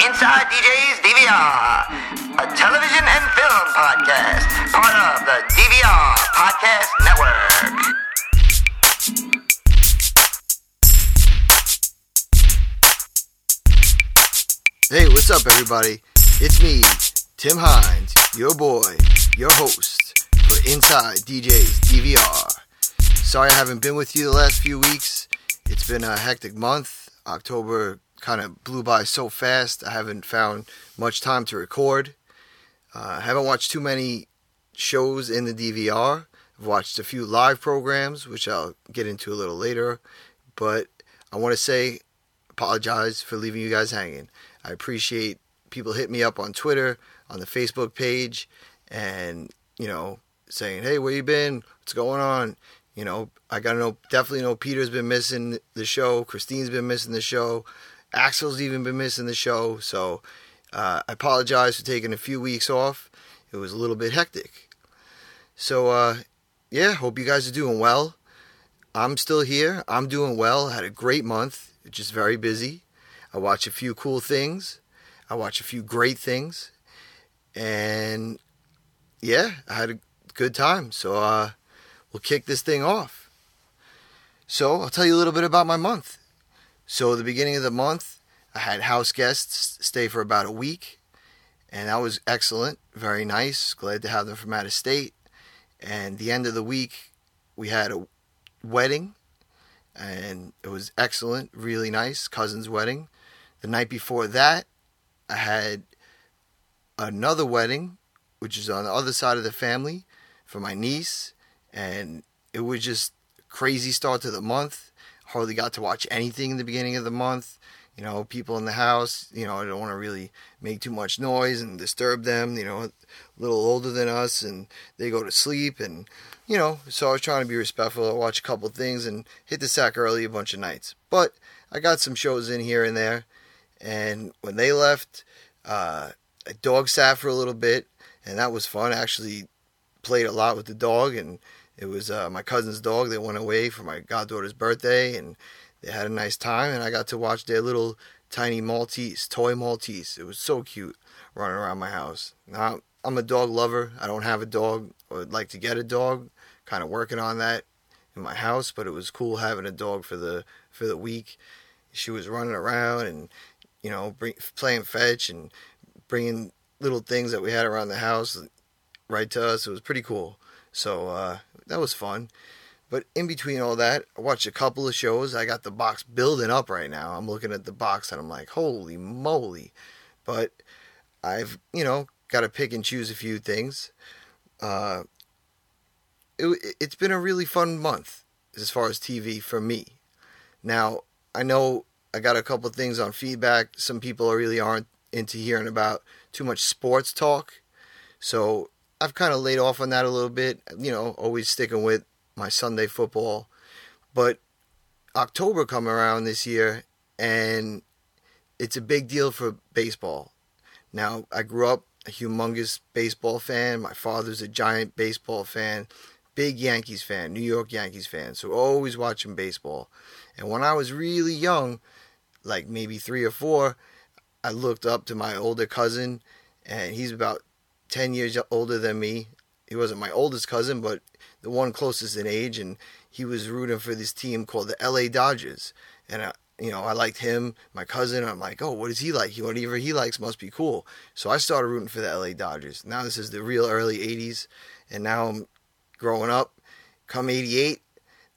Inside DJ's DVR, a television and film podcast, part of the DVR Podcast Network. Hey, what's up, everybody? It's me, Tim Hines, your boy, your host for Inside DJ's DVR. Sorry I haven't been with you the last few weeks. It's been a hectic month. October kind of blew by so fast. I haven't found much time to record. Uh, I haven't watched too many shows in the DVR. I've watched a few live programs, which I'll get into a little later. But I want to say, apologize for leaving you guys hanging. I appreciate people hit me up on Twitter, on the Facebook page, and you know, saying, "Hey, where you been? What's going on?" You know, I gotta know. Definitely know Peter's been missing the show. Christine's been missing the show. Axel's even been missing the show. So uh, I apologize for taking a few weeks off. It was a little bit hectic. So uh, yeah, hope you guys are doing well. I'm still here. I'm doing well. Had a great month. Just very busy. I watch a few cool things. I watch a few great things. And yeah, I had a good time. So uh, we'll kick this thing off. So I'll tell you a little bit about my month. So the beginning of the month, I had house guests stay for about a week. And that was excellent. Very nice. Glad to have them from out of state. And the end of the week, we had a wedding. And it was excellent. Really nice. Cousin's wedding. The night before that, I had another wedding, which is on the other side of the family for my niece, and it was just crazy start to the month. Hardly got to watch anything in the beginning of the month. You know, people in the house, you know, I don't want to really make too much noise and disturb them, you know, a little older than us and they go to sleep and you know, so I was trying to be respectful. I watch a couple things and hit the sack early a bunch of nights. But I got some shows in here and there. And when they left, uh, I dog sat for a little bit, and that was fun. I actually played a lot with the dog, and it was uh, my cousin's dog. They went away for my goddaughter's birthday, and they had a nice time. And I got to watch their little tiny Maltese, toy Maltese. It was so cute running around my house. Now I'm a dog lover. I don't have a dog. I would like to get a dog. Kind of working on that in my house, but it was cool having a dog for the for the week. She was running around and you know, bring, playing fetch and bringing little things that we had around the house right to us. It was pretty cool. So uh, that was fun. But in between all that, I watched a couple of shows. I got the box building up right now. I'm looking at the box and I'm like, holy moly. But I've, you know, got to pick and choose a few things. Uh, it, it's been a really fun month as far as TV for me. Now, I know I got a couple things on feedback. Some people really aren't into hearing about too much sports talk. So I've kind of laid off on that a little bit. You know, always sticking with my Sunday football. But October come around this year, and it's a big deal for baseball. Now, I grew up a humongous baseball fan. My father's a giant baseball fan, big Yankees fan, New York Yankees fan. So always watching baseball. And when I was really young, like maybe three or four, I looked up to my older cousin, and he's about 10 years older than me. He wasn't my oldest cousin, but the one closest in age, and he was rooting for this team called the LA Dodgers. And, I, you know, I liked him, my cousin. I'm like, oh, what is he like? Whatever he likes must be cool. So I started rooting for the LA Dodgers. Now this is the real early 80s, and now I'm growing up. Come 88,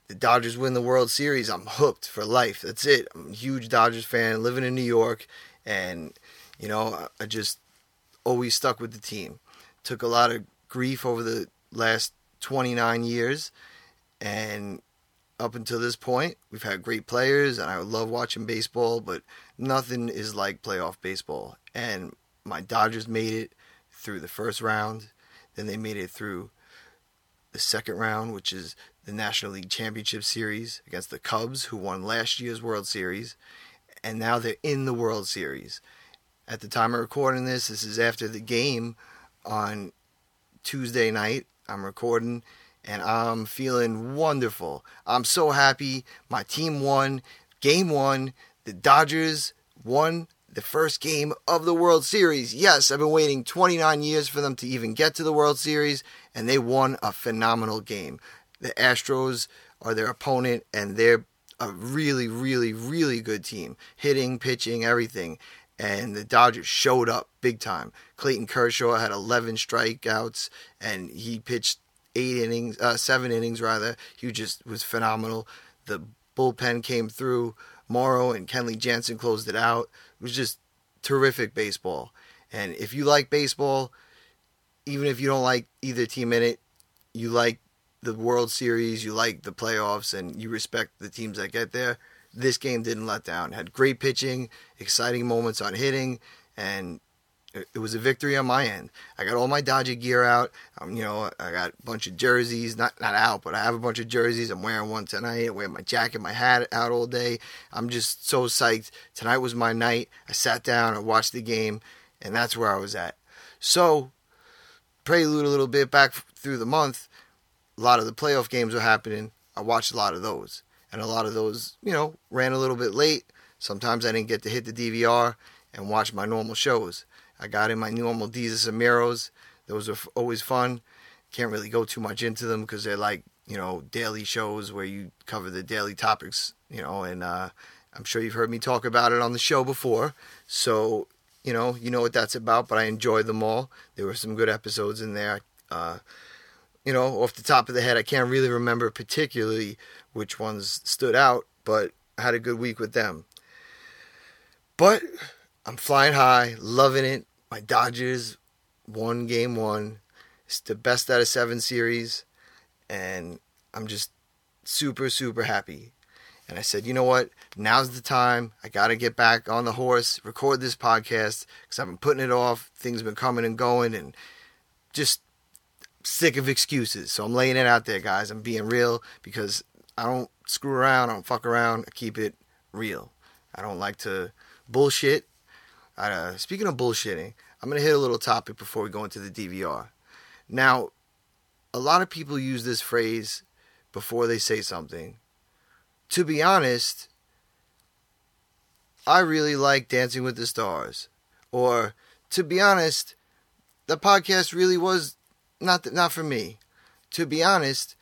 the Dodgers win the World Series, I'm hooked for life. That's it. I'm a huge Dodgers fan, living in New York, and you know, I just always stuck with the team. Took a lot of grief over the last 29 years, and up until this point, we've had great players, and I love watching baseball, but nothing is like playoff baseball. And my Dodgers made it through the first round, then they made it through the second round, which is the National League Championship Series against the Cubs, who won last year's World Series, and now they're in the World Series. At the time of recording this, this is after the game on Tuesday night. I'm recording and I'm feeling wonderful. I'm so happy. My team won. Game one. The Dodgers won the first game of the World Series. Yes, I've been waiting 29 years for them to even get to the World Series, and they won a phenomenal game. The Astros are their opponent, and they're a really, really, really good team. Hitting, pitching, everything. And the Dodgers showed up big time. Clayton Kershaw had 11 strikeouts, and he pitched eight innings, uh, seven innings rather. He just was phenomenal. The bullpen came through. Morrow and Kenley Jansen closed it out. It was just terrific baseball. And if you like baseball, even if you don't like either team in it, you like the World Series, you like the playoffs, and you respect the teams that get there. This game didn't let down. Had great pitching, exciting moments on hitting, and it was a victory on my end. I got all my Dodger gear out. Um, you know, I got a bunch of jerseys, not not out, but I have a bunch of jerseys. I'm wearing one tonight. I wear my jacket, my hat out all day. I'm just so psyched. Tonight was my night. I sat down, I watched the game, and that's where I was at. So, prelude a little bit back through the month. A lot of the playoff games were happening. I watched a lot of those, and a lot of those, you know, ran a little bit late. Sometimes I didn't get to hit the DVR and watch my normal shows. I got in my normal Desus and Meros. Those are always fun. Can't really go too much into them because they're like, you know, daily shows where you cover the daily topics, you know, and uh, I'm sure you've heard me talk about it on the show before. So, you know, you know what that's about, but I enjoyed them all. There were some good episodes in there. Uh, you know, off the top of the head, I can't really remember particularly which ones stood out, but I had a good week with them. But I'm flying high, loving it. My Dodgers won game one. It's the best out of seven series. And I'm just super, super happy. And I said, you know what? Now's the time. I got to get back on the horse, record this podcast because I've been putting it off. Things have been coming and going and just sick of excuses. So I'm laying it out there, guys. I'm being real because I don't screw around. I don't fuck around. I keep it real. I don't like to bullshit. Uh, speaking of bullshitting, I'm going to hit a little topic before we go into the DVR. Now, a lot of people use this phrase before they say something. To be honest, I really like Dancing with the Stars. Or, to be honest, the podcast really was not not for me. To be honest,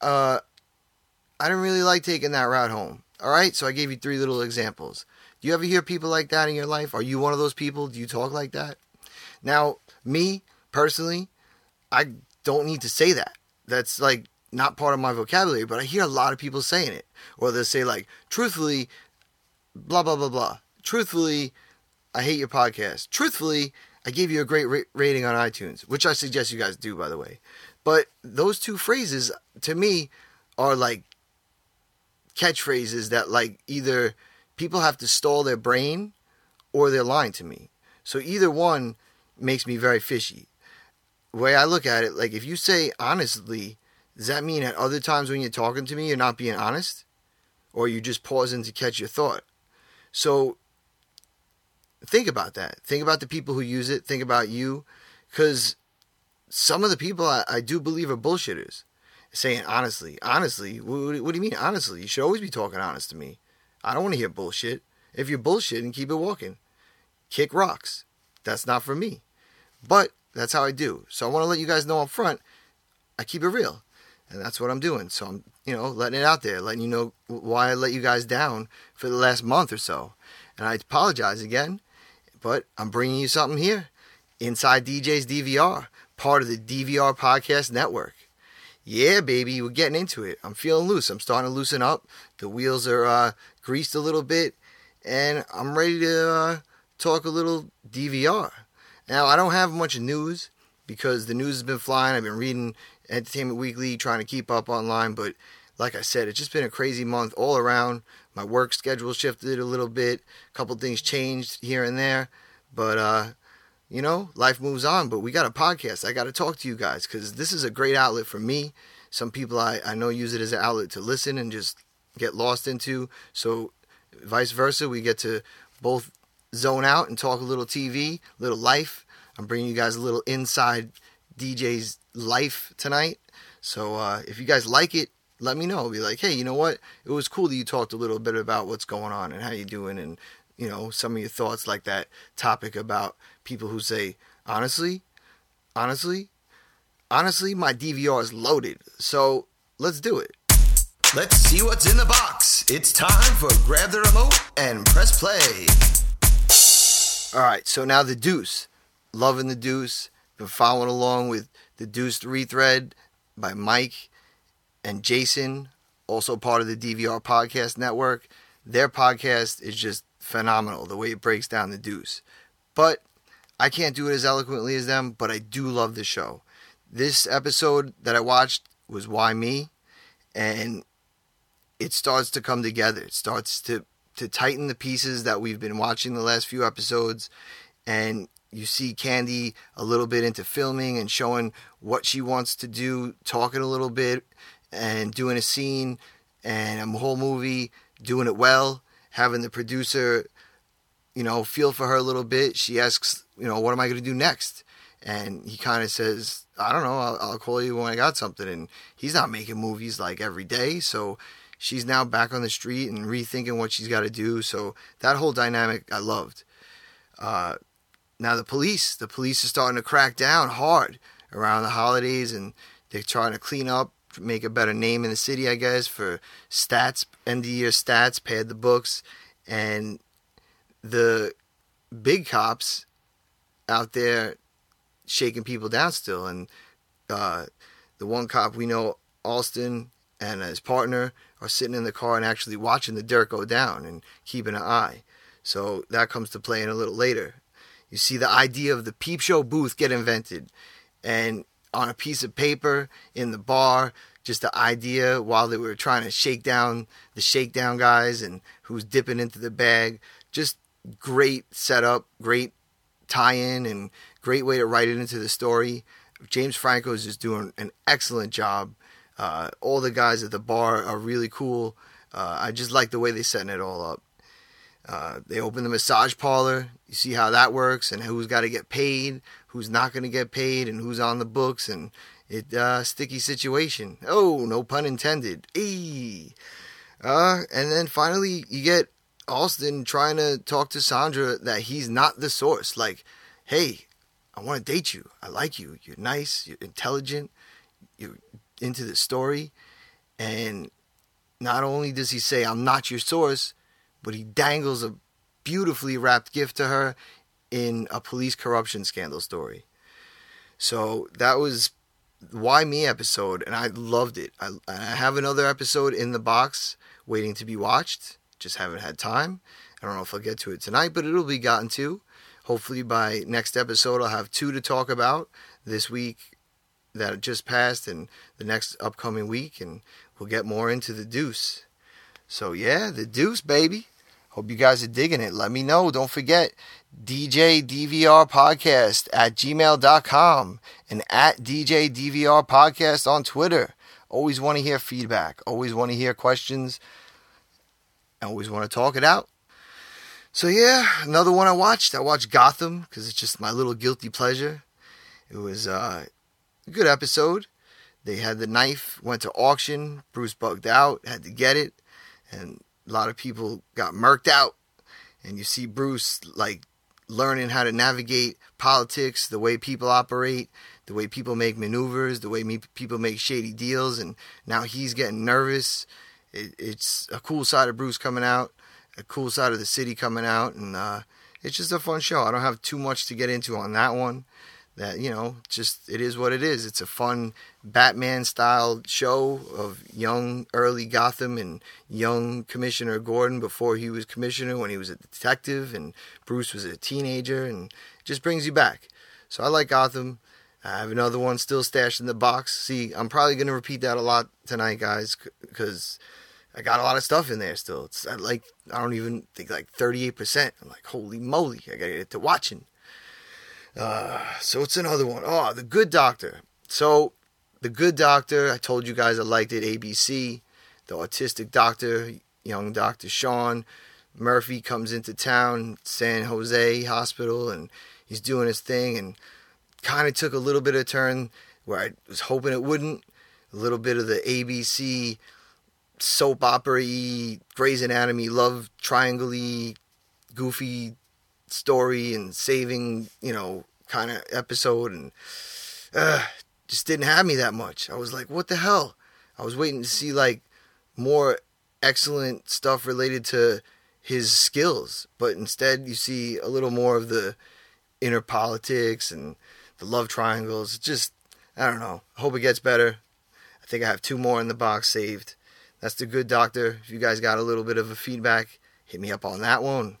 uh, I didn't really like taking that route home. All right, so I gave you three little examples. Do you ever hear people like that in your life? Are you one of those people? Do you talk like that? Now, me personally, I don't need to say that. That's like not part of my vocabulary, but I hear a lot of people saying it. Or they'll say, like, truthfully, blah, blah, blah, blah. Truthfully, I hate your podcast. Truthfully, I gave you a great ra- rating on iTunes, which I suggest you guys do, by the way. But those two phrases, to me, are like catchphrases that, like, either people have to stall their brain or they're lying to me. So either one makes me very fishy. The way I look at it, like if you say honestly, does that mean at other times when you're talking to me, you're not being honest? Or you just pausing to catch your thought? So think about that. Think about the people who use it. Think about you. Because some of the people I, I, do believe are bullshitters. Saying honestly, honestly, what, what do you mean honestly? You should always be talking honest to me. I don't want to hear bullshit. If you're bullshitting, keep it walking. Kick rocks. That's not for me. But that's how I do. So I want to let you guys know up front, I keep it real. And that's what I'm doing. So I'm, you know, letting it out there, letting you know why I let you guys down for the last month or so. And I apologize again, but I'm bringing you something here. Inside DJ's DVR, part of the DVR Podcast Network. Yeah, baby, we're getting into it. I'm feeling loose. I'm starting to loosen up. The wheels are uh, greased a little bit, and I'm ready to uh, talk a little DVR. Now, I don't have much news because the news has been flying. I've been reading Entertainment Weekly, trying to keep up online, but like I said, it's just been a crazy month all around. My work schedule shifted a little bit, a couple things changed here and there, but uh, you know, life moves on. But we got a podcast. I got to talk to you guys because this is a great outlet for me. Some people I, I know use it as an outlet to listen and just get lost into. So, vice versa, we get to both zone out and talk a little TV, little life. I'm bringing you guys a little inside DJ's life tonight. So, uh, if you guys like it, let me know. Be like, hey, you know what? It was cool that you talked a little bit about what's going on and how you doing and you know, some of your thoughts like that topic about people who say, honestly, honestly, honestly, my DVR is loaded. So let's do it. Let's see what's in the box. It's time for grab the remote and press play. All right, so now the Deuce. Loving the Deuce. Been following along with the Deuce Rethread by Mike and Jason, also part of the DVR Podcast Network. Their podcast is just phenomenal, the way it breaks down the Deuce. But I can't do it as eloquently as them, but I do love the show. This episode that I watched was Why Me? And it starts to come together. It starts to to tighten the pieces that we've been watching the last few episodes and you see Candy a little bit into filming and showing what she wants to do, talking a little bit and doing a scene and a whole movie, doing it well, having the producer, you know, feel for her a little bit. She asks, you know, what am I going to do next? And he kind of says, I don't know, I'll, I'll call you when I got something. And he's not making movies like every day, so she's now back on the street and rethinking what she's got to do. So that whole dynamic I loved. Uh, now the police, the police are starting to crack down hard around the holidays, and they're trying to clean up, make a better name in the city, I guess, for stats, end of year stats, pad the books, and the big cops out there shaking people down still, and uh, the one cop we know, Alston, and his partner are sitting in the car and actually watching the dirt go down and keeping an eye. So that comes to play in a little later. You see the idea of the peep show booth get invented, and on a piece of paper in the bar, just the idea while they were trying to shake down the shakedown guys and who's dipping into the bag. Just great setup, great tie-in, and great way to write it into the story. James Franco is just doing an excellent job. Uh, all the guys at the bar are really cool. Uh, I just like the way they're setting it all up. Uh, they open the massage parlor. You see how that works and who's got to get paid, who's not going to get paid, and who's on the books, and it uh, sticky situation. Oh, no pun intended. Eee. Uh, and then finally, you get Alston trying to talk to Sandra that he's not the source. Like, hey, I want to date you. I like you. You're nice. You're intelligent. You're into the story. And not only does he say, I'm not your source, but he dangles a beautifully wrapped gift to her in a police corruption scandal story. So that was why me episode, and I loved it. I, I have another episode in the box waiting to be watched. Just haven't had time. I don't know if I'll get to it tonight, but it'll be gotten to. Hopefully by next episode I'll have two to talk about this week that just passed and the next upcoming week, and we'll get more into the Deuce. So yeah, the Deuce, baby. Hope you guys are digging it. Let me know. Don't forget DJ DVR Podcast at gmail.com and at DJ DVR Podcast on Twitter. Always want to hear feedback. Always want to hear questions. I always want to talk it out. So yeah, another one I watched. I watched Gotham because it's just my little guilty pleasure. It was uh, a good episode. They had the knife, went to auction. Bruce bugged out, had to get it, and a lot of people got murked out. And you see Bruce like learning how to navigate politics, the way people operate, the way people make maneuvers, the way me- people make shady deals, and now he's getting nervous. It, it's a cool side of Bruce coming out, a cool side of the city coming out, and uh, it's just a fun show. I don't have too much to get into on that one. That you know, just it is what it is. It's a fun Batman style show of young early Gotham and young Commissioner Gordon before he was commissioner when he was a detective and Bruce was a teenager and just brings you back. So I like Gotham. I have another one still stashed in the box. See, I'm probably going to repeat that a lot tonight, guys, because I got a lot of stuff in there still. It's like I don't even think like 38%. I'm like, holy moly, I got to get to watching. Uh, so it's another one. Oh, The Good Doctor. So The Good Doctor, I told you guys I liked it. ABC, the autistic doctor, young Doctor Shaun Murphy comes into town, San Jose Hospital, and he's doing his thing, and kind of took a little bit of turn where I was hoping it wouldn't. A little bit of the ABC soap opera Grey's Anatomy love triangle goofy story and saving, you know, kind of episode, and uh, just didn't have me that much. I was like, what the hell? I was waiting to see like more excellent stuff related to his skills, but instead you see a little more of the inner politics and the love triangles. Just I don't know. I hope it gets better. I think I have two more in the box saved. That's the good doctor. If you guys got a little bit of a feedback, hit me up on that one.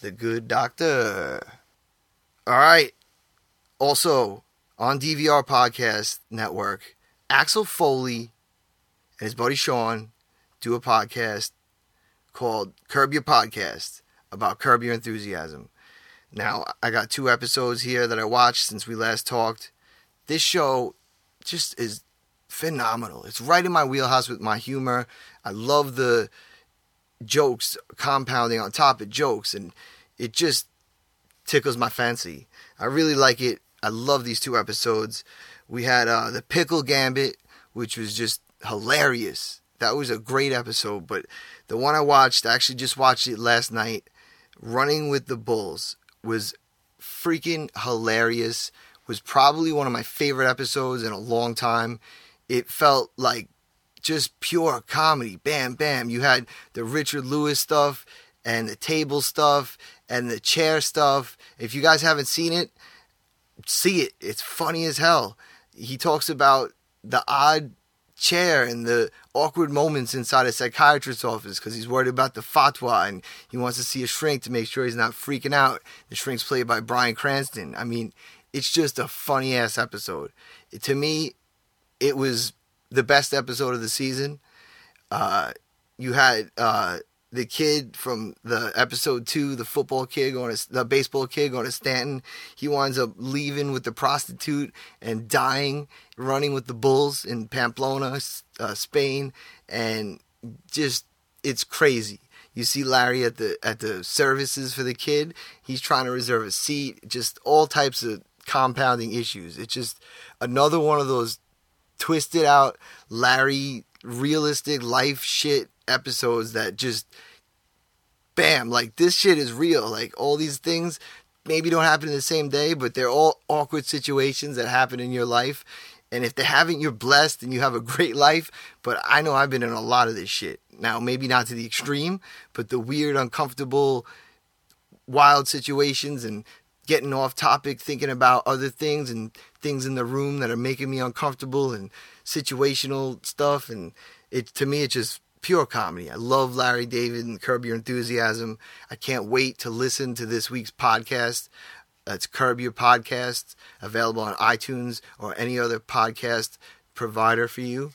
The good doctor. All right. Also on DVR Podcast Network, Axel Foley and his buddy Sean do a podcast called Curb Your Podcast about Curb Your Enthusiasm. Now, I got two episodes here that I watched since we last talked. This show just is phenomenal. It's right in my wheelhouse with my humor. I love the jokes compounding on top of jokes, and it just tickles my fancy. I really like it. I love these two episodes. We had uh, the Pickle Gambit, which was just hilarious. That was a great episode. But the one I watched, I actually just watched it last night. Running with the Bulls was freaking hilarious. Was probably one of my favorite episodes in a long time. It felt like just pure comedy. Bam, bam. You had the Richard Lewis stuff and the table stuff and the chair stuff. If you guys haven't seen it, see it. It's funny as hell. He talks about the odd chair and the awkward moments inside a psychiatrist's office because he's worried about the fatwa and he wants to see a shrink to make sure he's not freaking out. The shrink's played by Bryan Cranston. I mean, it's just a funny ass episode. To me, it was the best episode of the season. Uh, you had uh, the kid from the episode two, the football kid going to the baseball kid going to Stanton. He winds up leaving with the prostitute and dying, running with the bulls in Pamplona, uh, Spain, and just it's crazy. You see Larry at the at the services for the kid. He's trying to reserve a seat. Just all types of compounding issues. It's just another one of those twisted out Larry realistic life shit episodes that just bam, like this shit is real. Like all these things maybe don't happen in the same day, but they're all awkward situations that happen in your life. And if they haven't, you're blessed and you have a great life. But I know I've been in a lot of this shit. Now, maybe not to the extreme, but the weird, uncomfortable, wild situations and getting off topic, thinking about other things and things in the room that are making me uncomfortable and situational stuff. And it to me, it's just pure comedy. I love Larry David and Curb Your Enthusiasm. I can't wait to listen to this week's podcast. It's Curb Your Podcast, available on iTunes or any other podcast provider for you.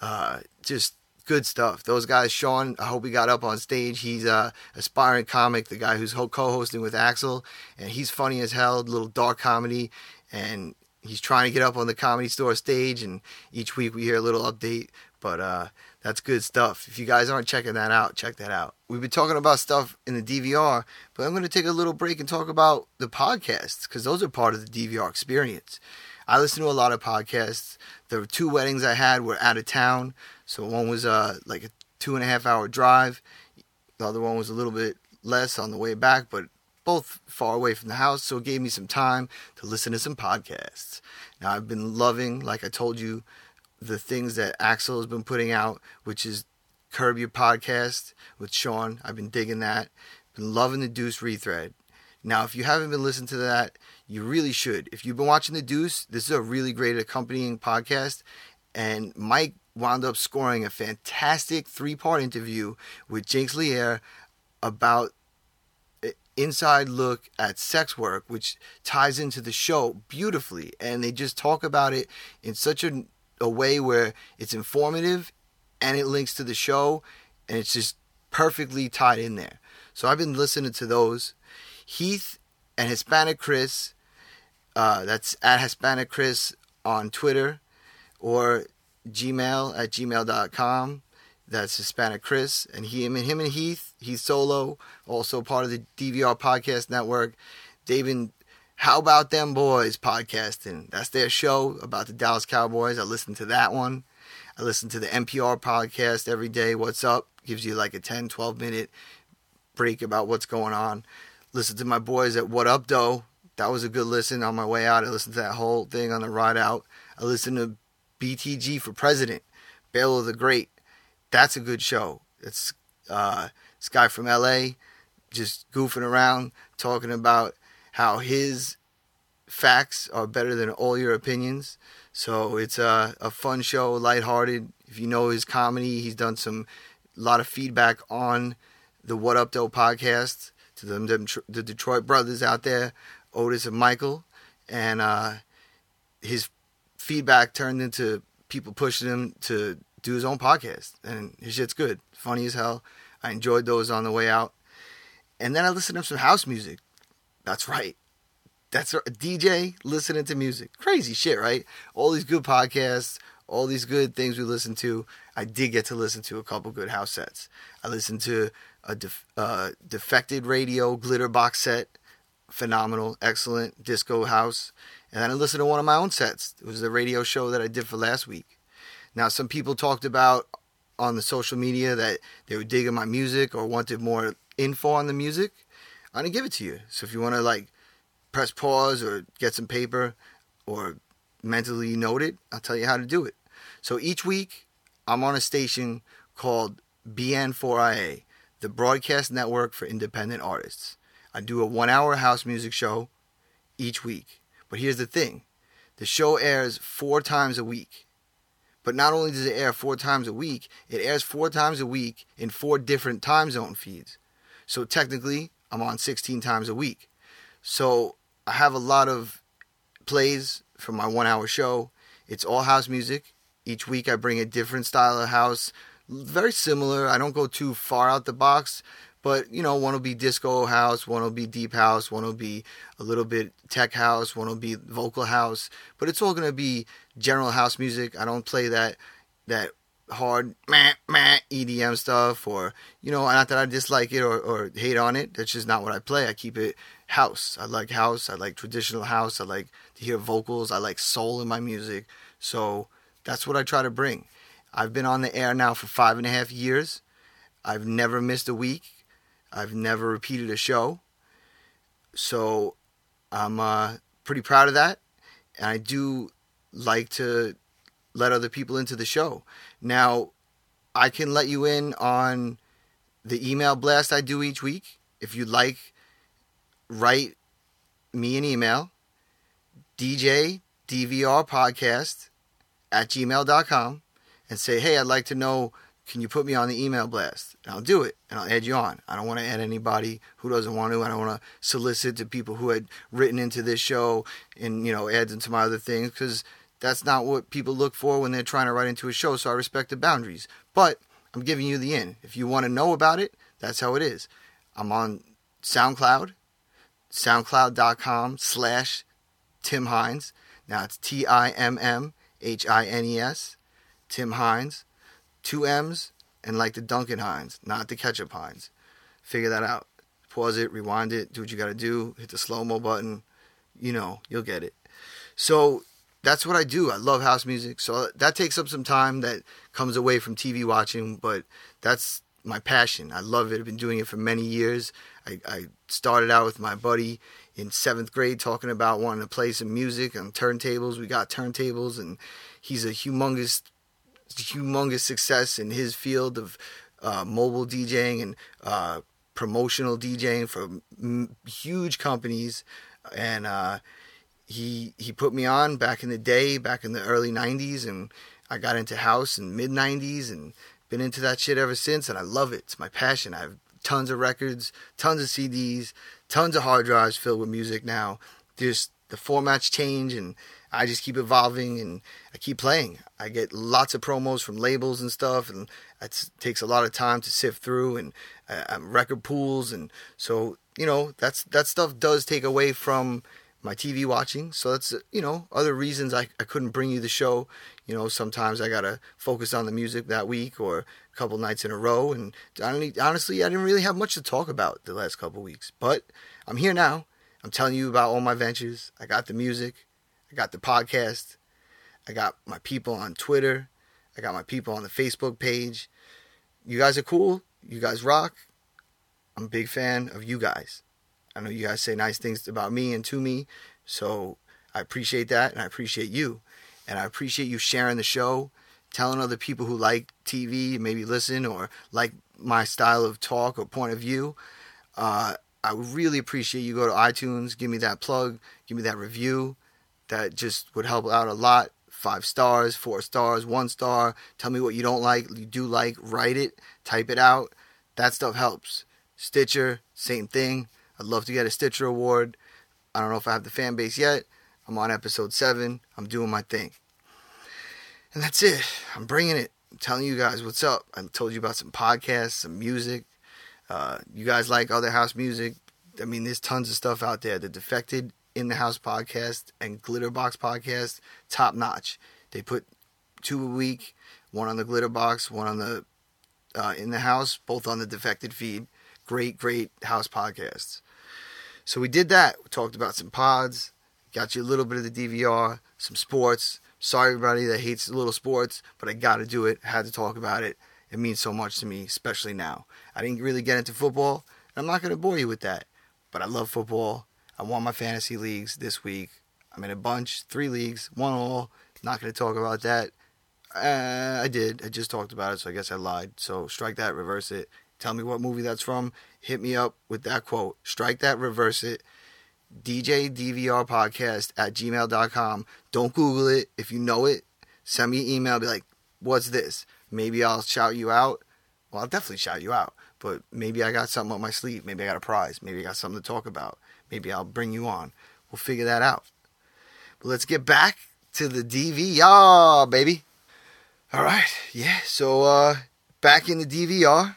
Uh, just good stuff. Those guys, Sean, I hope he got up on stage. He's a aspiring comic, the guy who's co-hosting with Axel, and he's funny as hell, little dark comedy, and he's trying to get up on the comedy store stage. And each week we hear a little update, but uh, that's good stuff. If you guys aren't checking that out, check that out. We've been talking about stuff in the DVR, but I'm going to take a little break and talk about the podcasts because those are part of the DVR experience. I listen to a lot of podcasts. The two weddings I had were out of town, so one was uh, like a two and a half hour drive. The other one was a little bit less on the way back, but both far away from the house, so it gave me some time to listen to some podcasts. Now, I've been loving, like I told you, the things that Axel has been putting out, which is Curb Your Podcast with Sean. I've been digging that. Been loving the Deuce Rethread. Now, if you haven't been listening to that, you really should. If you've been watching the Deuce, this is a really great accompanying podcast. And Mike wound up scoring a fantastic three part interview with Jinx Lear about inside look at sex work, which ties into the show beautifully. And they just talk about it in such a a way where it's informative and it links to the show and it's just perfectly tied in there. So I've been listening to those. Heath and Hispanic Chris, uh, that's at Hispanic Chris on Twitter or Gmail at gmail.com. That's Hispanic Chris. And he, him, him and Heath, he's solo, also part of the DVR Podcast Network. They've been how About Them Boys podcasting. That's their show about the Dallas Cowboys. I listen to that one. I listen to the NPR podcast every day. What's up? Gives you like a 10, 12 minute break about what's going on. Listen to my boys at What Up Doe. That was a good listen on my way out. I listened to that whole thing on the ride out. I listened to BTG for President, Baylor the Great. That's a good show. It's uh, this guy from LA just goofing around, talking about how his facts are better than all your opinions. So it's a, a fun show, lighthearted. If you know his comedy, he's done some a lot of feedback on the What Up Doe podcast to them, them the Detroit brothers out there, Otis and Michael, and uh, his feedback turned into people pushing him to do his own podcast, and his shit's good, funny as hell. I enjoyed those on the way out, and then I listened to some house music. That's right. That's a DJ listening to music. Crazy shit, right? All these good podcasts, all these good things we listen to. I did get to listen to a couple good house sets. I listened to a def, uh, defected radio glitter box set, phenomenal, excellent disco house, and then I listened to one of my own sets. It was a radio show that I did for last week. Now, some people talked about on the social media that they were digging my music or wanted more info on the music. I'm gonna give it to you. So if you want to like press pause or get some paper or mentally note it, I'll tell you how to do it. So each week, I'm on a station called BN4IA, the Broadcast Network for Independent Artists. I do a one hour house music show each week. But here's the thing the show airs four times a week. But not only does it air four times a week, it airs four times a week in four different time zone feeds. So technically, I'm on 16 times a week. So I have a lot of plays for my one hour show. It's all house music. Each week I bring a different style of house, very similar. I don't go too far out the box, but you know, one will be disco house, one will be deep house, one will be a little bit tech house, one will be vocal house, but it's all to be general house music. I don't play that that hard meh, meh, EDM stuff or you know not that I dislike it or, or hate on it. That's just not what I play. I keep it house. I like house. I like traditional house. I like to hear vocals. I like soul in my music. So that's what I try to bring. I've been on the air now for five and a half years. I've never missed a week. I've never repeated a show. So I'm uh, pretty proud of that. And I do like to let other people into the show. Now, I can let you in on the email blast I do each week. If you'd like, write me an email, djdvrpodcast DVR podcast at gmail.com and say, hey, I'd like to know, can you put me on the email blast? And I'll do it and I'll add you on. I don't want to add anybody who doesn't want to. I don't want to solicit to people who had written into this show and, you know, add into my other things because that's not what people look for when they're trying to write into a show. So I respect the boundaries. But I'm giving you the in. If you want to know about it, that's how it is. I'm on SoundCloud, soundcloud.com slash Tim Hines. Now it's T I M M H I N E S. Tim Hines, two M's, and like the Duncan Hines, not the ketchup Heinz. Figure that out. Pause it, rewind it, do what you got to do, hit the slow mo button. You know, you'll get it. So that's what I do. I love house music. So that takes up some time that comes away from TV watching, but that's my passion. I love it. I've been doing it for many years. I, I started out with my buddy in seventh grade talking about wanting to play some music on turntables. We got turntables, and he's a humongous humongous success in his field of uh, mobile DJing and uh, promotional DJing for m- huge companies, and uh, he he put me on back in the day, back in the early '90s, and I got into house in mid '90s, and been into that shit ever since, and I love it. It's my passion. I have tons of records, tons of CDs, tons of hard drives filled with music now. Just the formats change and I just keep evolving and I keep playing. I get lots of promos from labels and stuff, and it takes a lot of time to sift through and uh, record pools, and so you know that's that stuff does take away from my TV watching. So that's you know other reasons I, I couldn't bring you the show. You know sometimes I gotta focus on the music that week or a couple nights in a row, and honestly I didn't really have much to talk about the last couple weeks, but I'm here now. I'm telling you about all my ventures. I got the music. I got the podcast. I got my people on Twitter. I got my people on the Facebook page. You guys are cool. You guys rock. I'm a big fan of you guys. I know you guys say nice things about me and to me, so I appreciate that, and I appreciate you, and I appreciate you sharing the show, telling other people who like TV, maybe listen or like my style of talk or point of view. Uh, I really appreciate you go to iTunes, give me that plug, give me that review. That just would help out a lot. Five stars, four stars, one star. Tell me what you don't like, you do like. Write it, type it out. That stuff helps. Stitcher, same thing. I'd love to get a Stitcher award. I don't know if I have the fan base yet. I'm on episode seven. I'm doing my thing. And that's it. I'm bringing it. I'm telling you guys what's up. I told you about some podcasts, some music. Uh, you guys like other house music? I mean, there's tons of stuff out there. The Defected in the House podcast and Glitterbox podcast, top notch. They put two a week, one on the Glitterbox, one on the uh, in the house, both on the Defected feed. Great, great house podcasts. So we did that. We talked about some pods, got you a little bit of the DVR, some sports. Sorry, everybody that hates little sports, but I got to do it. Had to talk about it. It means so much to me, especially now. I didn't really get into football, and I'm not going to bore you with that. But I love football. I won my fantasy leagues this week. I'm in a bunch, three leagues, one all. Not going to talk about that. Uh, I did. I just talked about it, so I guess I lied. So strike that, reverse it. Tell me what movie that's from. Hit me up with that quote. Strike that, reverse it. DJ DVR podcast at gmail.com. Don't Google it. If you know it, send me an email. Be like, what's this? Maybe I'll shout you out. Well, I'll definitely shout you out. But maybe I got something up my sleeve. Maybe I got a prize. Maybe I got something to talk about. Maybe I'll bring you on. We'll figure that out. But let's get back to the DVR, baby. All right. Yeah. So, uh, back in the DVR,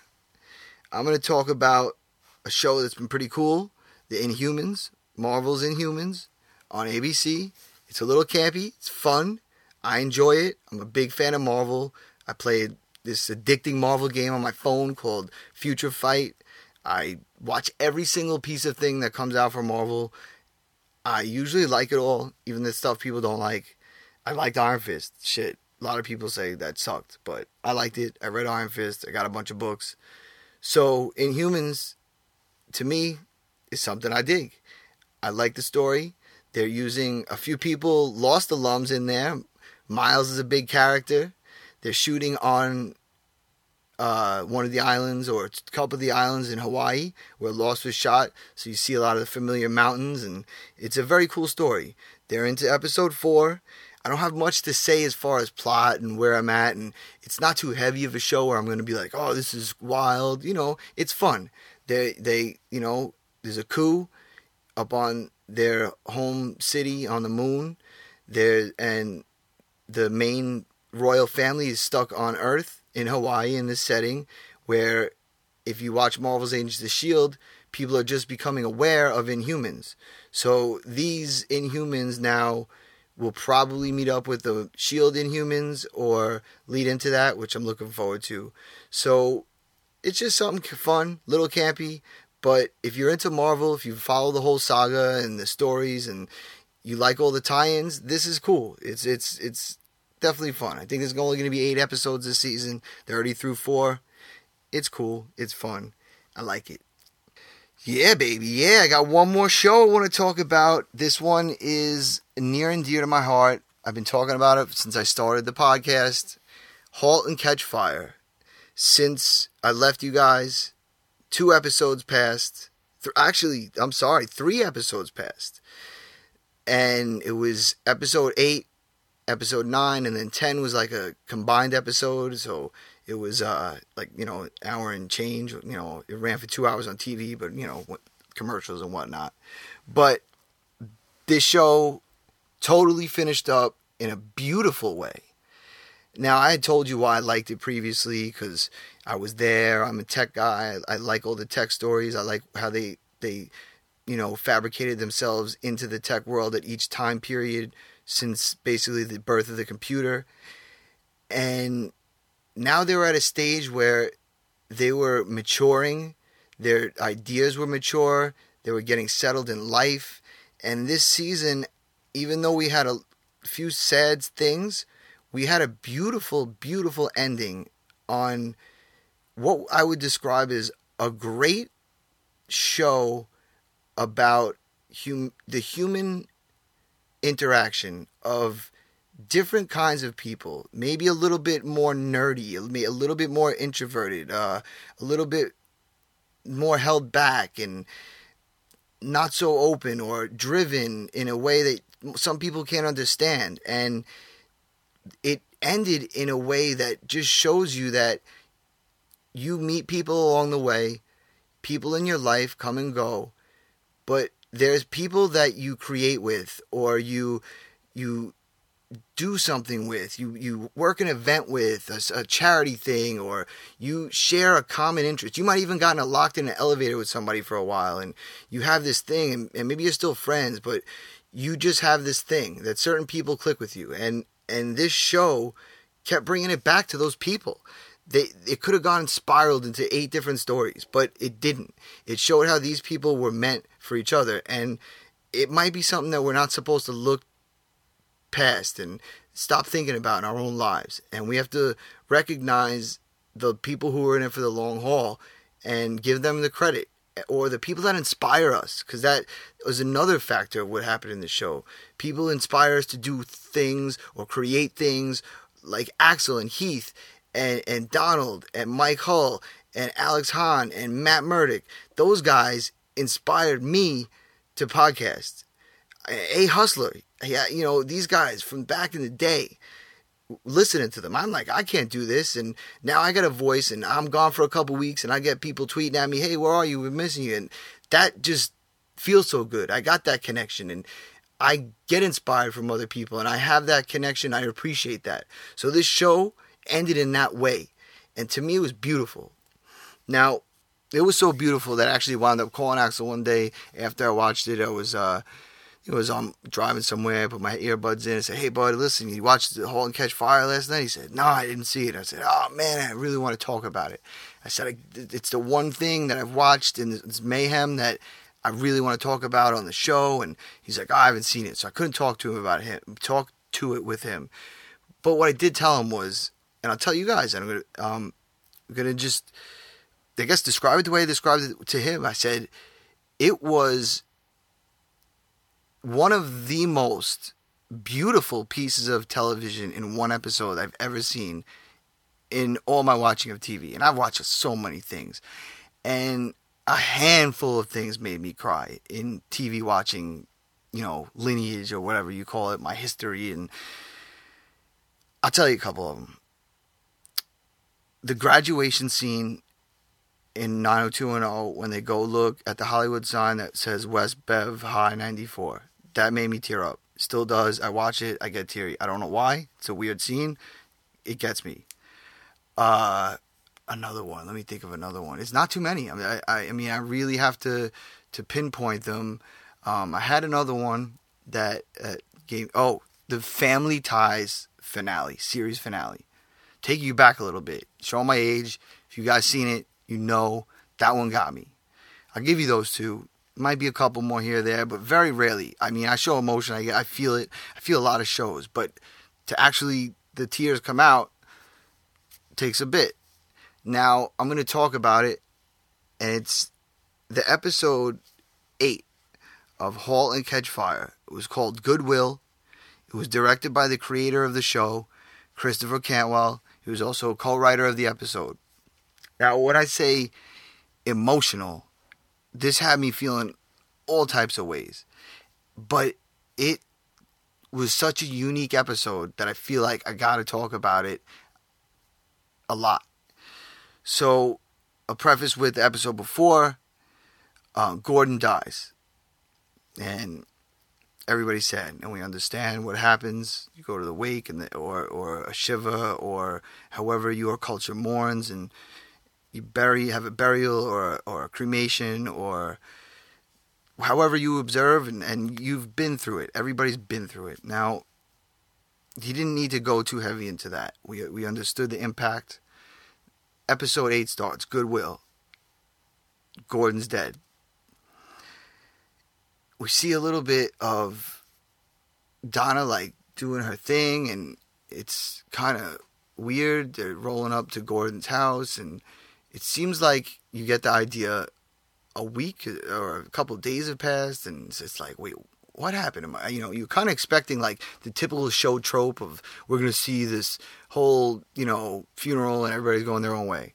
I'm going to talk about a show that's been pretty cool The Inhumans, Marvel's Inhumans on ABC. It's a little campy, it's fun. I enjoy it. I'm a big fan of Marvel. I played this addicting Marvel game on my phone called Future Fight. I watch every single piece of thing that comes out from Marvel. I usually like it all, even the stuff people don't like. I liked Iron Fist. Shit. A lot of people say that sucked, but I liked it. I read Iron Fist. I got a bunch of books. So, Inhumans, to me, is something I dig. I like the story. They're using a few people, lost alums in there. Miles is a big character. They're shooting on uh, one of the islands or a couple of the islands in Hawaii where Lost was shot. So you see a lot of the familiar mountains, and it's a very cool story. They're into episode four. I don't have much to say as far as plot and where I'm at, and it's not too heavy of a show where I'm going to be like, "Oh, this is wild." You know, it's fun. They, they, you know, there's a coup up on their home city on the moon. There and the main royal family is stuck on Earth in Hawaii in this setting where if you watch Marvel's Agents of the Shield, people are just becoming aware of Inhumans. So these Inhumans now will probably meet up with the Shield Inhumans or lead into that, which I'm looking forward to. So it's just something fun, little campy. But if you're into Marvel, if you follow the whole saga and the stories and you like all the tie-ins, this is cool. It's it's it's definitely fun. I think there's only going to be eight episodes this season. They're already through four. It's cool. It's fun. I like it. Yeah, baby. Yeah, I got one more show I want to talk about. This one is near and dear to my heart. I've been talking about it since I started the podcast. Halt and Catch Fire. Since I left you guys, two episodes passed. Th- actually, I'm sorry, three episodes passed. And it was episode eight episode 9 and then 10 was like a combined episode. So it was uh like you know an hour and change you know it ran for two hours on tv but you know commercials and whatnot. But this show totally finished up in a beautiful way. Now i had told you why i liked it previously because i was there. I'm a tech guy. I, I like all the tech stories. I like how they they you know fabricated themselves into the tech world at each time period since basically the birth of the computer. And now they were at a stage where they were maturing, their ideas were mature, they were getting settled in life. And this season, even though we had a few sad things, we had a beautiful, beautiful ending on what I would describe as a great show about hum- the human interaction of different kinds of people, maybe a little bit more nerdy, a little bit more introverted, uh, a little bit more held back and not so open or driven in a way that some people can't understand. And it ended in a way that just shows you that you meet people along the way, people in your life come and go, but there's people that you create with or you you do something with you you work an event with a, a, charity thing or you share a common interest. You might even gotten locked in an elevator with somebody for a while and you have this thing and, and maybe you're still friends but you just have this thing that certain people click with you. And and this show kept bringing it back to those people. They it could have gone spiraled into eight different stories, but it didn't. It showed how these people were meant for each other, and it might be something that we're not supposed to look past and stop thinking about in our own lives. And we have to recognize the people who are in it for the long haul and give them the credit or the people that inspire us because that was another factor of what happened in the show. People inspire us to do things or create things like axel and heath and, and Donald and Mike Hull and Alex Hahn and Matt Murdock, those guys inspired me to podcast. A Hustler, yeah, you know, these guys from back in the day, listening to them, I'm like, I can't do this. And now I got a voice and I'm gone for a couple weeks and I get people tweeting at me, hey, where are you? We're missing you. And that just feels so good. I got that connection and I get inspired from other people and I have that connection. I appreciate that. So this show, ended in that way. And to me, it was beautiful. Now, it was so beautiful that I actually wound up calling Axel one day after I watched it. I was, uh, it was on um, driving somewhere. I put my earbuds in and said, "Hey, bud, listen, you watched the *Halt and Catch Fire* last night?" He said, "No, I didn't see it." I said, "Oh man, I really want to talk about it." I said, "It's the one thing that I've watched in this mayhem that I really want to talk about on the show." And he's like, oh, "I haven't seen it," so I couldn't talk to him about it. Talk to it with him. But what I did tell him was, and I'll tell you guys, and I'm gonna um, I'm gonna just I guess describe it the way I described it to him. I said it was one of the most beautiful pieces of television in one episode I've ever seen in all my watching of TV. And I've watched so many things. And a handful of things made me cry in TV watching, you know, lineage or whatever you call it, my history. And I'll tell you a couple of them the graduation scene in 90210 when they go look at the Hollywood sign that says West Bev High 94. That made me tear up. Still does. I watch it, I get teary. I don't know why. It's a weird scene. It gets me. Uh, another one. Let me think of another one. It's not too many. I mean, I, I, mean, I really have to to pinpoint them. Um, I had another one that uh, gave. Oh, the Family Ties finale, series finale take you back a little bit. Show my age. If you guys seen it, you know that one got me. I'll give you those two. Might be a couple more here or there, but very rarely. I mean, I show emotion. I I feel it. I feel a lot of shows, but to actually the tears come out takes a bit. Now I'm going to talk about it, and it's the episode eight of *Halt and Catch Fire*. It was called Goodwill. It was directed by the creator of the show, Christopher Cantwell, he was also a co-writer of the episode. Now, when I say emotional, this had me feeling all types of ways. But it was such a unique episode that I feel like I got to talk about it a lot. So, a preface with the episode before, uh, Gordon dies. And everybody's sad, and we understand what happens. You go to the wake, and the, or or a shiva, or however your culture mourns, and you bury, have a burial, or or a cremation, or however you observe, and, and you've been through it. Everybody's been through it. Now, he didn't need to go too heavy into that. We we understood the impact. Episode eight starts. Goodwill. Gordon's dead we see a little bit of Donna like doing her thing, and it's kind of weird. They're rolling up to Gordon's house, and it seems like you get the idea a week or a couple days have passed, and it's, it's like, wait, what happened? Am I, you know, you're kind of expecting like the typical show trope of we're going to see this whole, you know, funeral and everybody's going their own way.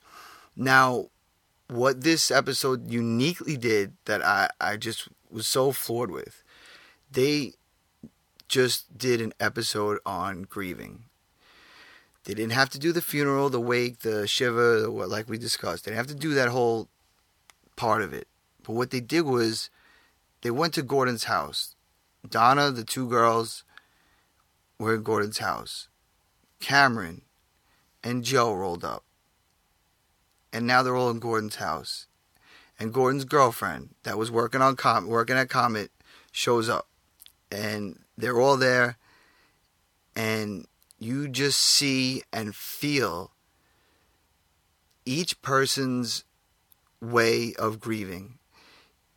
Now, what this episode uniquely did that I, I just was so floored with, they just did an episode on grieving. They didn't have to do the funeral, the wake, the shiva, like we discussed. They didn't have to do that whole part of it. But what they did was they went to Gordon's house. Donna, the two girls, were in Gordon's house. Cameron and Joe rolled up. And now they're all in Gordon's house. And Gordon's girlfriend that was working on Com- working at Comet shows up. And they're all there and you just see and feel each person's way of grieving.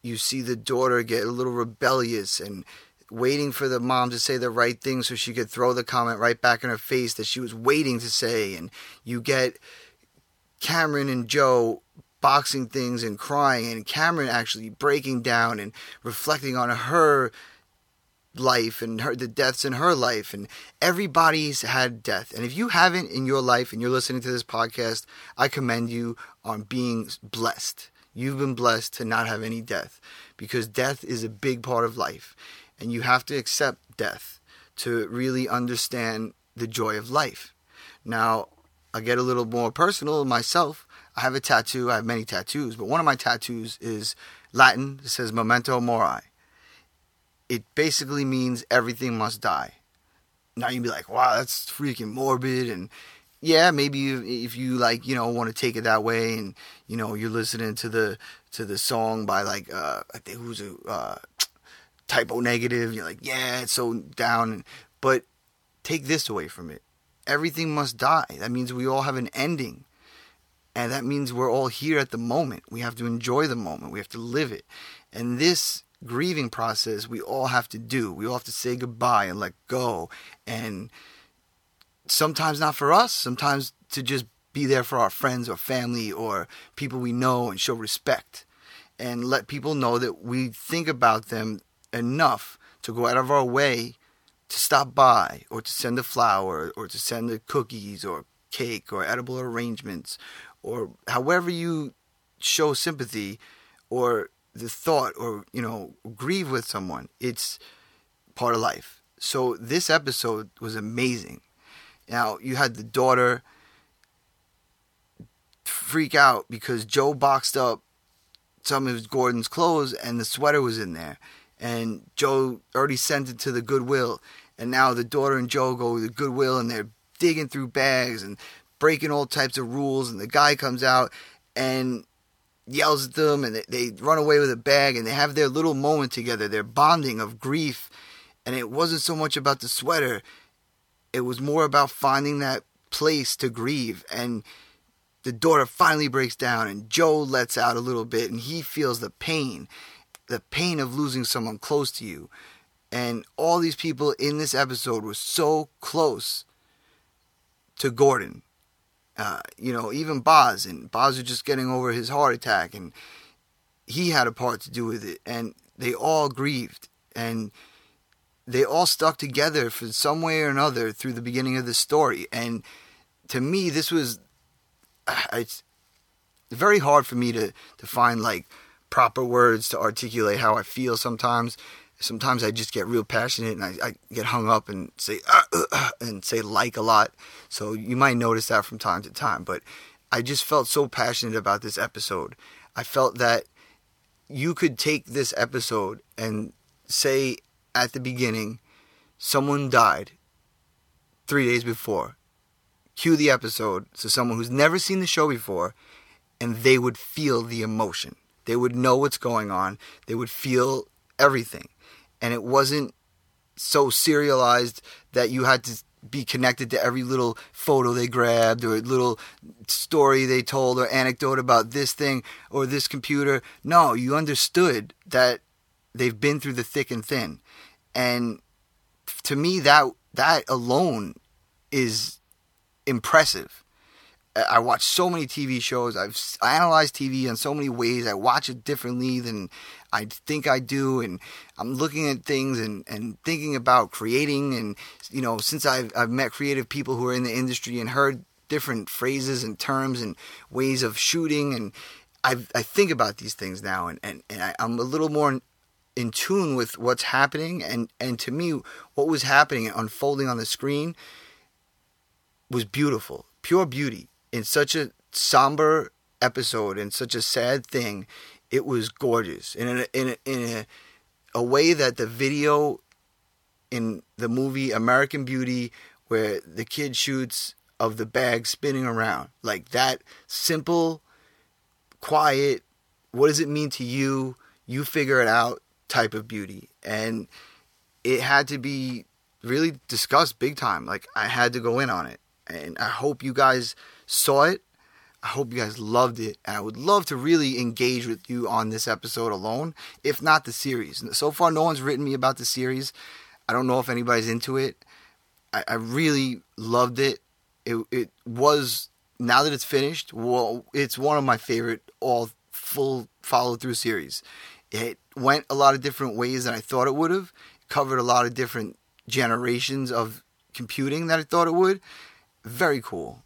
You see the daughter get a little rebellious and waiting for the mom to say the right thing so she could throw the comment right back in her face that she was waiting to say. And you get Cameron and Joe boxing things and crying, and Cameron actually breaking down and reflecting on her life and her the deaths in her life and everybody's had death. And if you haven't in your life and you're listening to this podcast i commend you on being blessed. You've been blessed to not have any death because death is a big part of life and you have to accept death to really understand the joy of life. Now i get a little more personal myself. I have a tattoo. I have many tattoos but one of my tattoos is latin. It says memento mori it basically means everything must die. Now you'd be like, wow, that's freaking morbid. And yeah, maybe if you like, you know, want to take it that way and, you know, you're listening to the, to the song by like, uh, I think who's a, uh, Type O Negative, you're like, yeah, it's so down. But take this away from it. Everything must die. That means we all have an ending. And that means we're all here at the moment. We have to enjoy the moment. We have to live it. And this grieving process we all have to do. We all have to say goodbye and let go. And sometimes not for us, sometimes to just be there for our friends or family or people we know and show respect and let people know that we think about them enough to go out of our way to stop by or to send a flower or to send the cookies or cake or edible arrangements or however you show sympathy or the thought or you know grieve with someone it's part of life. So this episode was amazing. Now you had the daughter freak out because joe boxed up some of gordon's clothes and the sweater was in there. And joe already sent it to the goodwill. And now the daughter and joe go to the goodwill and they're digging through bags and breaking all types of rules. And the guy comes out and yells at them and they, they run away with a bag and they have their little moment together, their bonding of grief. And it wasn't so much about the sweater, it was more about finding that place to grieve. And the daughter finally breaks down and Joe lets out a little bit and he feels the pain, the pain of losing someone close to you. And all these people in this episode were so close to Gordon uh, you know, even Boz, and Boz was just getting over his heart attack, and he had a part to do with it, and they all grieved, and they all stuck together for some way or another through the beginning of the story, and to me, this was uh, it's very hard for me to to find like proper words to articulate how I feel sometimes sometimes I just get real passionate and I, I get hung up and say uh, uh, and say like a lot. So you might notice that from time to time. But I just felt so passionate about this episode. I felt that you could take this episode and say at the beginning, someone died three days before. Cue the episode so someone who's never seen the show before, and they would feel the emotion. They would know what's going on. They would feel everything and it wasn't so serialized that you had to be connected to every little photo they grabbed or little story they told or anecdote about this thing or this computer. No, you understood that they've been through the thick and thin. And to me that that alone is impressive. I watch so many TV shows. I've I analyze TV in so many ways. I watch it differently than I think I do, and I'm looking at things and, and thinking about creating. And you know, since I've I've met creative people who are in the industry and heard different phrases and terms and ways of shooting, and I I think about these things now, and and, and I, I'm a little more in tune with what's happening. And and to me, what was happening and unfolding on the screen was beautiful, pure beauty in such a somber episode and such a sad thing. It was gorgeous in a, in a, in a, a way that the video in the movie American Beauty, where the kid shoots of the bag spinning around, like that simple, quiet. What does it mean to you? You figure it out type of beauty, and it had to be really discussed big time. Like I had to go in on it, and I hope you guys saw it. I hope you guys loved it. And I would love to really engage with you on this episode alone, if not the series. So far, no one's written me about the series. I don't know if anybody's into it. I, I really loved it. It it was now that it's finished. Well, it's one of my favorite all full follow through series. It went a lot of different ways than I thought it would have. Covered a lot of different generations of computing that I thought it would. Very cool.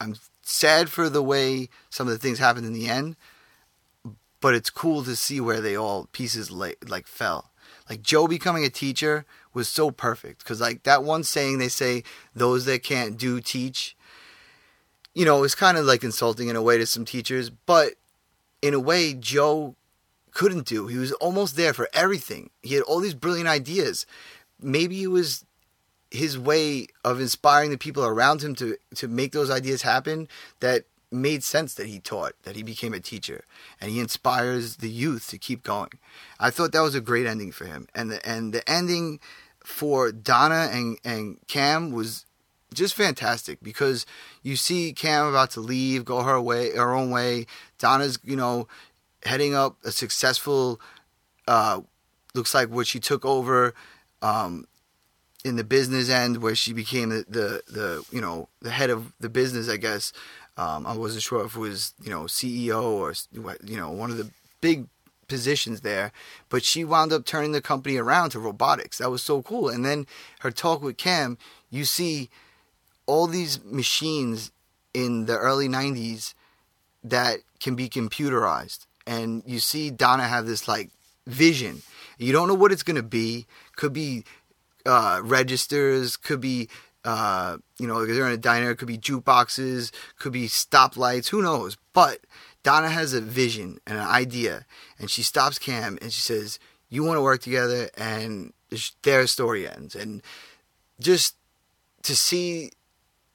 I'm sad for the way some of the things happened in the end, but it's cool to see where they all pieces like like fell. Like Joe becoming a teacher was so perfect because like that one saying they say those that can't do teach. You know, it's kind of like insulting in a way to some teachers, but in a way Joe couldn't do. He was almost there for everything. He had all these brilliant ideas. Maybe it was his way of inspiring the people around him to to make those ideas happen that made sense that he taught that he became a teacher. And he inspires the youth to keep going. I thought that was a great ending for him. And the and the ending for donna and and cam was just fantastic because you see cam about to leave go her way her own way. Donna's you know heading up a successful uh looks like what she took over um in the business end where she became the, the, the you know the head of the business I guess. Um, I wasn't sure if it was you know CEO or you know one of the big positions there but she wound up turning the company around to robotics. That was so cool. And then her talk with Cam you see all these machines in the early 90s that can be computerized. And you see Donna have this like vision. You don't know what it's going to be. Could be uh, registers, could be uh, you know, they're in a diner, could be jukeboxes, could be stoplights, who knows? But Donna has a vision and an idea, and she stops Cam and she says, "You want to work together," and their story ends. And just to see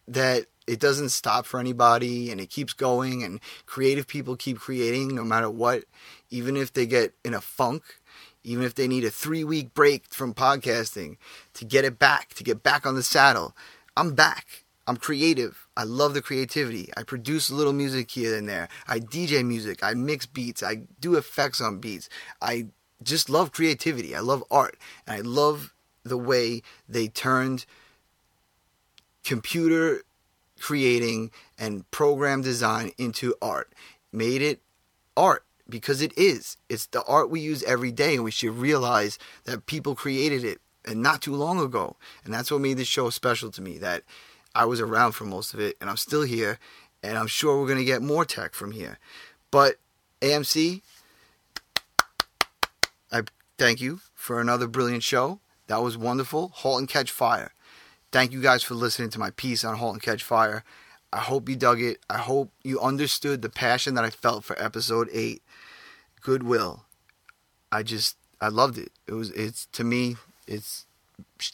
that it doesn't stop for anybody and it keeps going, and creative people keep creating no matter what, even if they get in a funk even if they need a three week break from podcasting to get it back, to get back on the saddle. I'm back. I'm creative. I love the creativity. I produce a little music here and there. I DJ music. I mix beats. I do effects on beats. I just love creativity. I love art. And I love the way they turned computer creating and program design into art. Made it art because it is. It's the art we use every day, and we should realize that people created it and not too long ago. And that's what made this show special to me. That I was around for most of it, and I'm still here, and I'm sure we're gonna get more tech from here. But AMC, I thank you for another brilliant show. That was wonderful. Halt and Catch Fire. Thank you guys for listening to my piece on Halt and Catch Fire. I hope you dug it. I hope you understood the passion that I felt for episode 8 Goodwill. I just I loved it. It was it's to me it's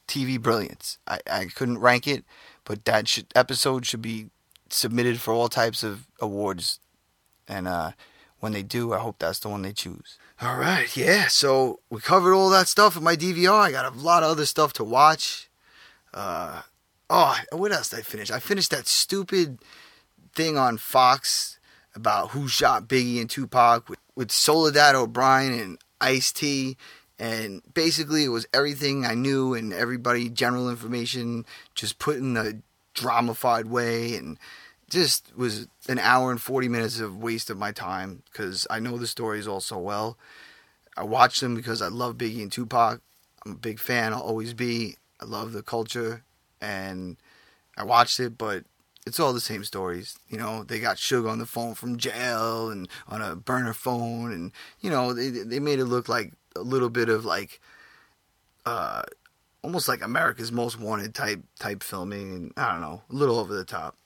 TV brilliance. I, I couldn't rank it, but that should, episode should be submitted for all types of awards, and uh, when they do, I hope that's the one they choose. All right, yeah. So we covered all that stuff in my DVR. I got a lot of other stuff to watch. Uh, oh, what else did I finish? I finished that stupid thing on Fox about who shot Biggie and Tupac with, with Soledad O'Brien and Ice T. And basically, it was everything I knew and everybody, general information, just put in a dramified way. And just was an hour and 40 minutes of waste of my time because I know the stories all so well. I watch them because I love Biggie and Tupac. I'm a big fan. I'll always be. I love the culture, and I watched it, but it's all the same stories. You know, they got Suge on the phone from jail and on a burner phone, and you know they they made it look like a little bit of like, uh, almost like America's Most Wanted type type filming, and I don't know, a little over the top.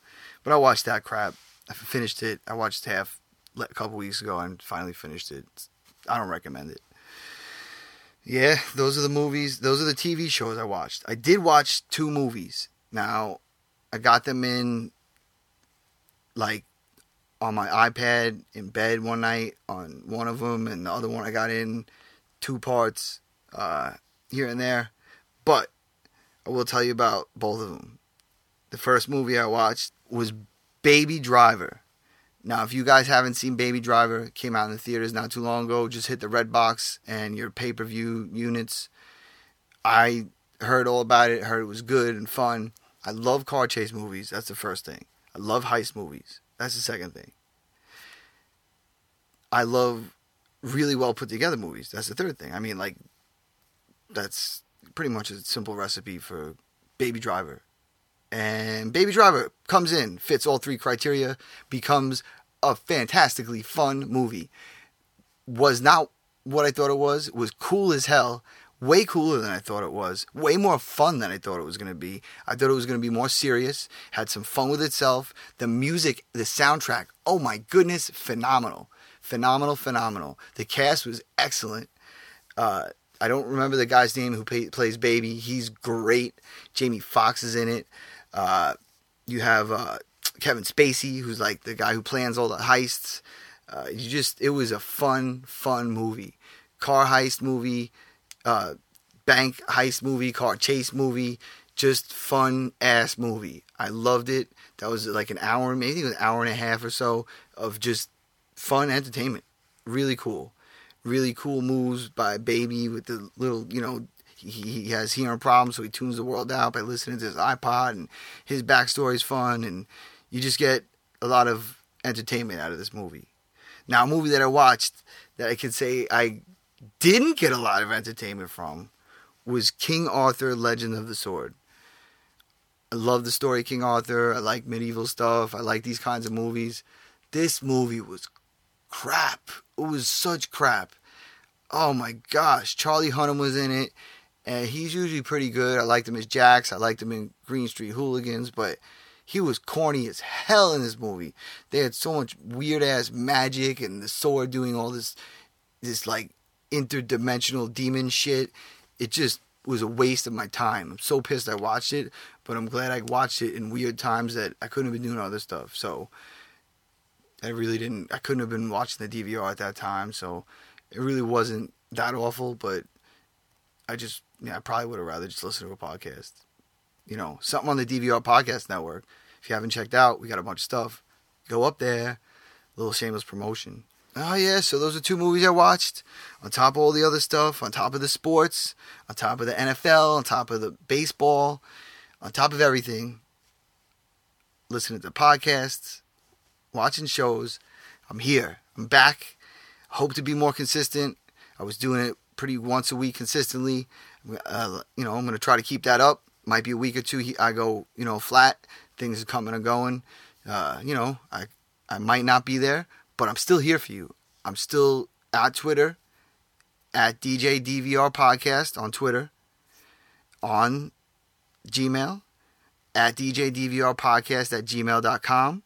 But I watched that crap. I finished it. I watched half a couple weeks ago and finally finished it. I don't recommend it. Yeah, those are the movies. Those are the TV shows I watched. I did watch two movies. Now, I got them in like on my iPad in bed one night on one of them, and the other one I got in two parts uh, here and there. But I will tell you about both of them. The first movie I watched was Baby Driver. Now, if you guys haven't seen Baby Driver, it came out in the theaters not too long ago. Just hit the red box and your pay per view units. I heard all about it, heard it was good and fun. I love car chase movies. That's the first thing. I love heist movies. That's the second thing. I love really well put together movies. That's the third thing. I mean, like, that's pretty much a simple recipe for Baby Driver. And Baby Driver comes in, fits all three criteria, becomes a fantastically fun movie. Was not what I thought it was. Was cool as hell. Way cooler than I thought it was. Way more fun than I thought it was going to be. I thought it was going to be more serious. Had some fun with itself. The music, the soundtrack, oh my goodness, phenomenal. Phenomenal, phenomenal. The cast was excellent. Uh, I don't remember the guy's name who pay, plays Baby. He's great. Jamie Foxx is in it. Uh, you have uh, Kevin Spacey, who's like the guy who plans all the heists. Uh, you just, it was a fun, fun movie. Car heist movie, uh, bank heist movie, car chase movie. Just fun ass movie. I loved it. That was like an hour, maybe an hour and a half or so of just fun entertainment. Really cool. Really cool moves by Baby with the little, you know, he, has hearing problems, so he tunes the world out by listening to his iPod, and his backstory is fun, and you just get a lot of entertainment out of this movie. Now, a movie that I watched that I could say I didn't get a lot of entertainment from was King Arthur: Legend of the Sword. I love the story King Arthur. I like medieval stuff. I like these kinds of movies. This movie was crap. It was such crap. Oh my gosh, Charlie Hunnam was in it and he's usually pretty good. I liked him as Jax. I liked him in Green Street Hooligans, but he was corny as hell in this movie. They had so much weird ass magic and the sword doing all this, this like interdimensional demon shit. It just was a waste of my time. I'm so pissed I watched it, but I'm glad I watched it in weird times that I couldn't have been doing other stuff. So I really didn't. I couldn't have been watching the DVR at that time. So it really wasn't that awful, but I just yeah, I probably would have rather just listened to a podcast. You know, something on the DVR Podcast Network. If you haven't checked out, we got a bunch of stuff. Go up there. Little shameless promotion. Oh yeah, so those are two movies I watched. On top of all the other stuff, on top of the sports, on top of the NFL, on top of the baseball, on top of everything. Listening to podcasts, watching shows. I'm here. I'm back. Hope to be more consistent. I was doing it pretty once a week consistently. Uh, you know, I'm going to try to keep that up. Might be a week or two. I go, you know, flat. Things are coming and going. Uh, you know, I I might not be there, but I'm still here for you. I'm still at Twitter, at DJ DVR Podcast on Twitter, on Gmail, at DJ DVR Podcast at gmail.com.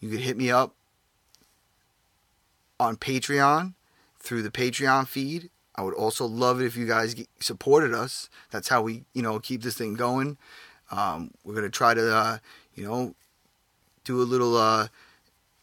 You could hit me up on Patreon through the Patreon feed I would also love it if you guys supported us. That's how we, you know, keep this thing going. Um, we're gonna try to, uh, you know, do a little uh,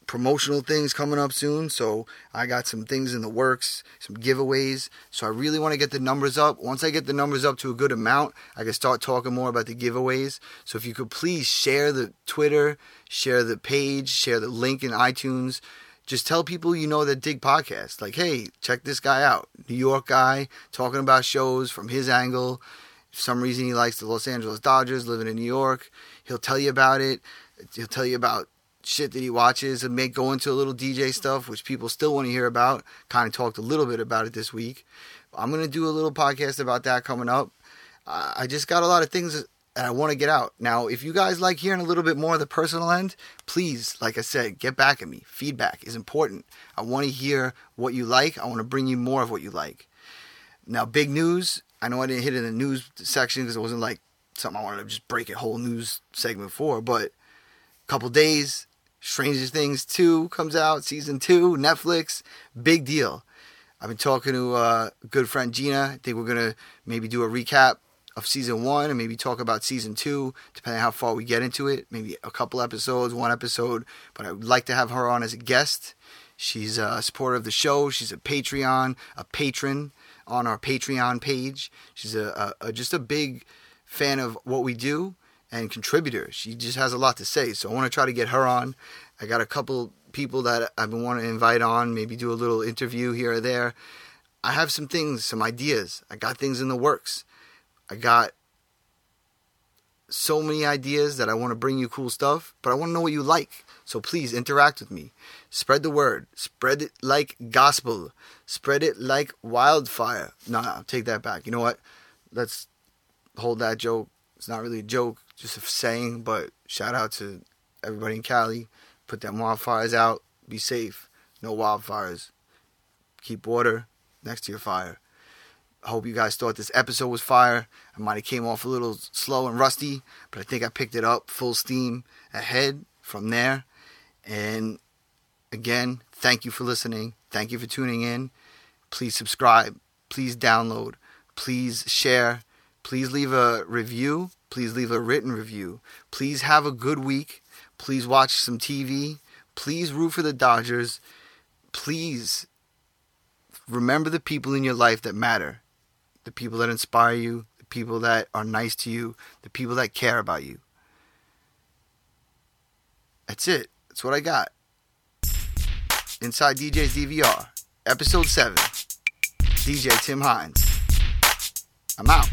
promotional things coming up soon. So I got some things in the works, some giveaways. So I really want to get the numbers up. Once I get the numbers up to a good amount, I can start talking more about the giveaways. So if you could please share the Twitter, share the page, share the link in iTunes just tell people you know that dig podcasts. Like, hey, check this guy out. New York guy talking about shows from his angle. Some reason he likes the Los Angeles Dodgers, living in New York. He'll tell you about it. He'll tell you about shit that he watches and may go into a little DJ stuff, which people still want to hear about. Kind of talked a little bit about it this week. I'm going to do a little podcast about that coming up. I just got a lot of things that I want to get out. Now, if you guys like hearing a little bit more of the personal end, please, like I said, get back at me. Feedback is important. I want to hear what you like. I want to bring you more of what you like. Now, big news. I know I didn't hit it in the news section because it wasn't like something I wanted to just break a whole news segment for, but a couple days, Stranger Things 2 comes out, season 2, Netflix, big deal. I've been talking to uh, a good friend Gina. I think we're going to maybe do a recap of season one and maybe talk about season two, depending on how far we get into it. Maybe a couple episodes, one episode. But I would like to have her on as a guest. She's a supporter of the show. She's a Patreon, a patron on our Patreon page. She's a, a, a just a big fan of what we do and contributor. She just has a lot to say. So I want to try to get her on. I got a couple people that I've been wanting to invite on, maybe do a little interview here or there. I have some things, some ideas. I got things in the works. I got so many ideas that I want to bring you cool stuff, but I want to know what you like. So please interact with me. Spread the word. Spread it like gospel. Spread it like wildfire. No, take that back. You know what? Let's hold that joke. It's not really a joke just a saying, but shout out to everybody in Cali. Put them wildfires out. Be safe. No wildfires. Keep water next to your fire. I hope you guys thought this episode was fire. I might have came off a little slow and rusty, but I think I picked it up full steam ahead from there. And again, thank you for listening. Thank you for tuning in. Please subscribe. Please download. Please share. Please leave a review Please leave a written review. Please have a good week. Please watch some TV. Please root for the Dodgers. Please remember the people in your life that matter the people that inspire you, the people that are nice to you, the people that care about you. That's it. That's what I got. Inside DJ's DVR, episode 7. DJ Tim Heinz. I'm out.